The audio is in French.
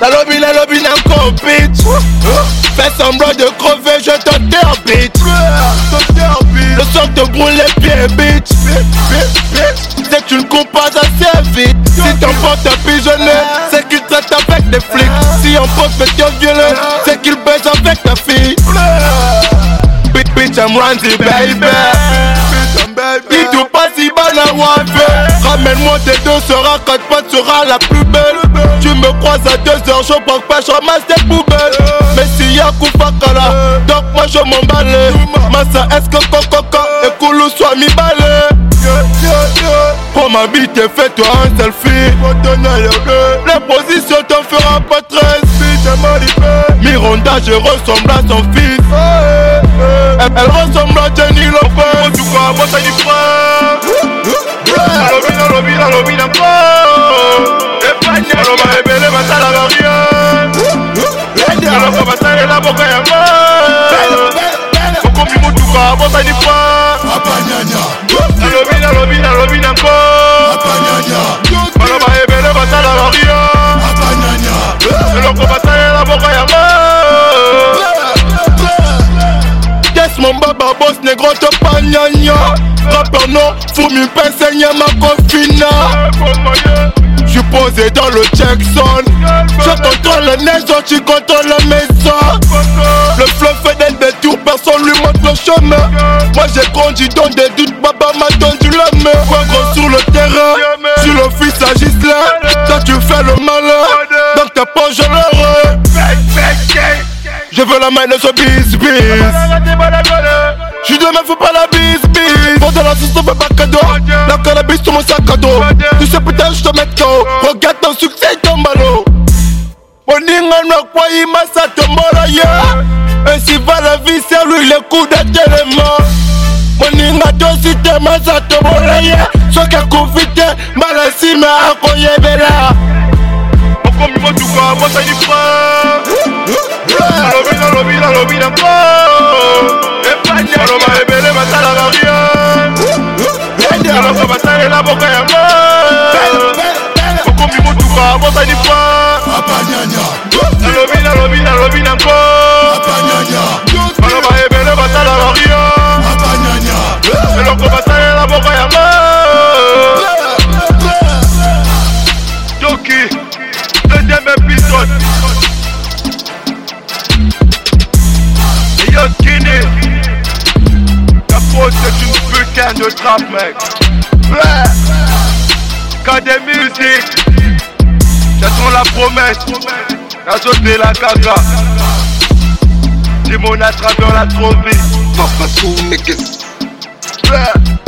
La lobby, la lobby n'a encore Fais semblant de crever, je t'enterre bitch Le sang te brûle les pieds bitch. C'est que tu ne comptes pas assez vite. Si ton pote t'a c'est qu'il traite avec des flics. Si un pote fait te c'est qu'il baise avec ta fille. Bitch, Randy, baby. Il tout pas si Ramène-moi tes deux sera quand pote sera la plus belle. Tu me croises à deux heures, je pense pas, je ramasse tes poubelles. Mais si y'a Koufakala, donc moi je m'emballe Massa est-ce que Coco et Koulou soit mi balé Prends ma bite et fais-toi un selfie. Les positions t'en fera pas 13 Miranda je ressemble à son fils Elle, ressemble à Jenny Lopez. Tu crois moi ça y nalobi nalobi nalobi nango aloba ebele basalaka rien eloko basalela boka yango okomi motuka bosani pa nalobi mon baba boss négro te pas gnagna Rappeur non, fumi saigne ma confina J'suis posé dans le Jackson. Je contrôle le neige, tu contrôles la maison. Le flow fait des détours, personne lui montre le chemin. Moi j'ai grandi dans des doutes, baba m'a tendu la main. Quoi gros sur le terrain, je le fils à Gislain Toi tu fais le malin, donc t'es pas généreux Je veux la main de ce bis bis. J'suis demain faut pas la bis bis. Bon dans la sauce on fait pas cadeau. La cannabis sur mon sac à dos. Tu sais putain j'te mets KO Regarde ton succès ton ballot. Moninga no kwa ima sa tombola ya Ainsi va la vie c'est lui le coup d'élément Moninga tosi tema sa tombola ya Soki akufite mbala nsima akoyebela okomi motuka fra nalobi nalobi nalobi nango aloba ebele basalaka rien eloko basalela boka yango okomi motuka bosani fra nalobi nalobi nalobi nango baloba ebele basalaka rien eloko basalela boka yango Doki, deuxième épisode. Putain de trap mec. Ouais. Quand des musiques, j'attends la promesse. La sauté la caca. Dis mon à travers la trophy. Papa, two niggas. Ouais.